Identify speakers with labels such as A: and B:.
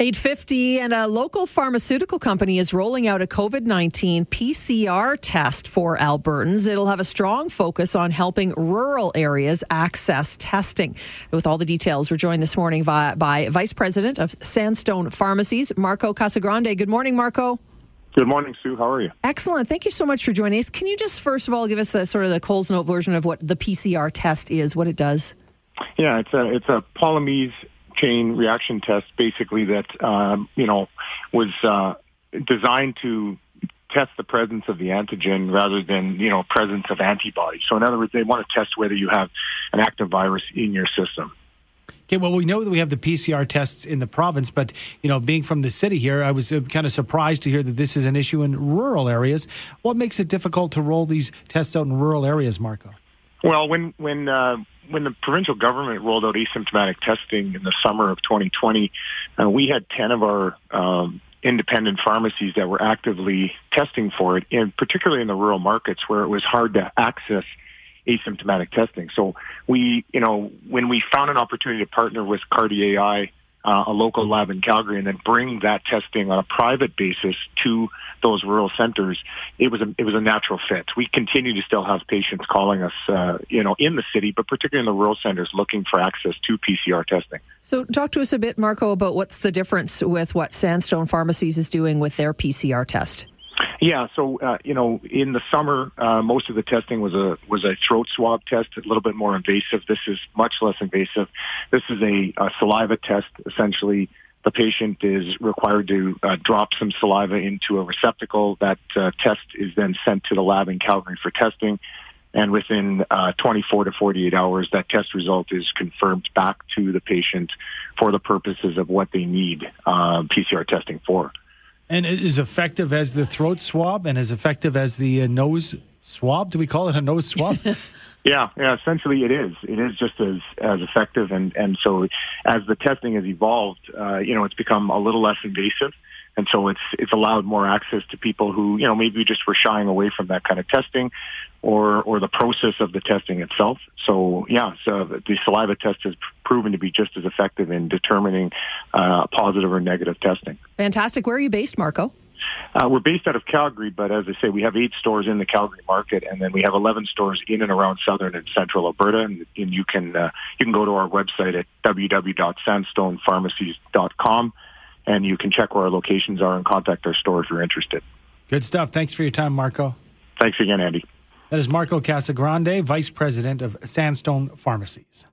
A: 850 and a local pharmaceutical company is rolling out a COVID-19 PCR test for Albertans. It'll have a strong focus on helping rural areas access testing. With all the details, we're joined this morning by, by Vice President of Sandstone Pharmacies, Marco Casagrande. Good morning, Marco.
B: Good morning, Sue. How are you?
A: Excellent. Thank you so much for joining us. Can you just first of all give us a sort of the Coles Note version of what the PCR test is, what it does?
B: Yeah, it's a it's a polymerase chain reaction test, basically that um, you know was uh, designed to test the presence of the antigen rather than you know presence of antibodies. So in other words, they want to test whether you have an active virus in your system.
C: Okay, well, we know that we have the PCR tests in the province, but you know, being from the city here, I was uh, kind of surprised to hear that this is an issue in rural areas. What makes it difficult to roll these tests out in rural areas, Marco?
B: Well, when when uh, when the provincial government rolled out asymptomatic testing in the summer of 2020, uh, we had 10 of our um, independent pharmacies that were actively testing for it, and particularly in the rural markets where it was hard to access asymptomatic testing. So we, you know, when we found an opportunity to partner with CardiAI, uh, a local lab in Calgary, and then bring that testing on a private basis to those rural centers, it was a it was a natural fit. We continue to still have patients calling us, uh, you know, in the city, but particularly in the rural centers, looking for access to PCR testing.
A: So, talk to us a bit, Marco, about what's the difference with what Sandstone Pharmacies is doing with their PCR test.
B: Yeah, so uh, you know, in the summer, uh, most of the testing was a was a throat swab test, a little bit more invasive. This is much less invasive. This is a, a saliva test. Essentially, the patient is required to uh, drop some saliva into a receptacle. That uh, test is then sent to the lab in Calgary for testing. And within uh, 24 to 48 hours, that test result is confirmed back to the patient for the purposes of what they need uh, PCR testing for.
C: And it is effective as the throat swab and as effective as the uh, nose swab. Do we call it a nose swab?
B: yeah, yeah. Essentially, it is. It is just as as effective, and and so as the testing has evolved, uh, you know, it's become a little less invasive and so it's it's allowed more access to people who you know maybe just were shying away from that kind of testing or or the process of the testing itself so yeah so the saliva test has proven to be just as effective in determining uh, positive or negative testing
A: fantastic where are you based marco
B: uh, we're based out of Calgary, but as I say, we have eight stores in the Calgary market, and then we have 11 stores in and around southern and central Alberta. And, and you can uh, you can go to our website at www.sandstonepharmacies.com and you can check where our locations are and contact our store if you're interested.
C: Good stuff. Thanks for your time, Marco.
B: Thanks again, Andy.
C: That is Marco Casagrande, Vice President of Sandstone Pharmacies.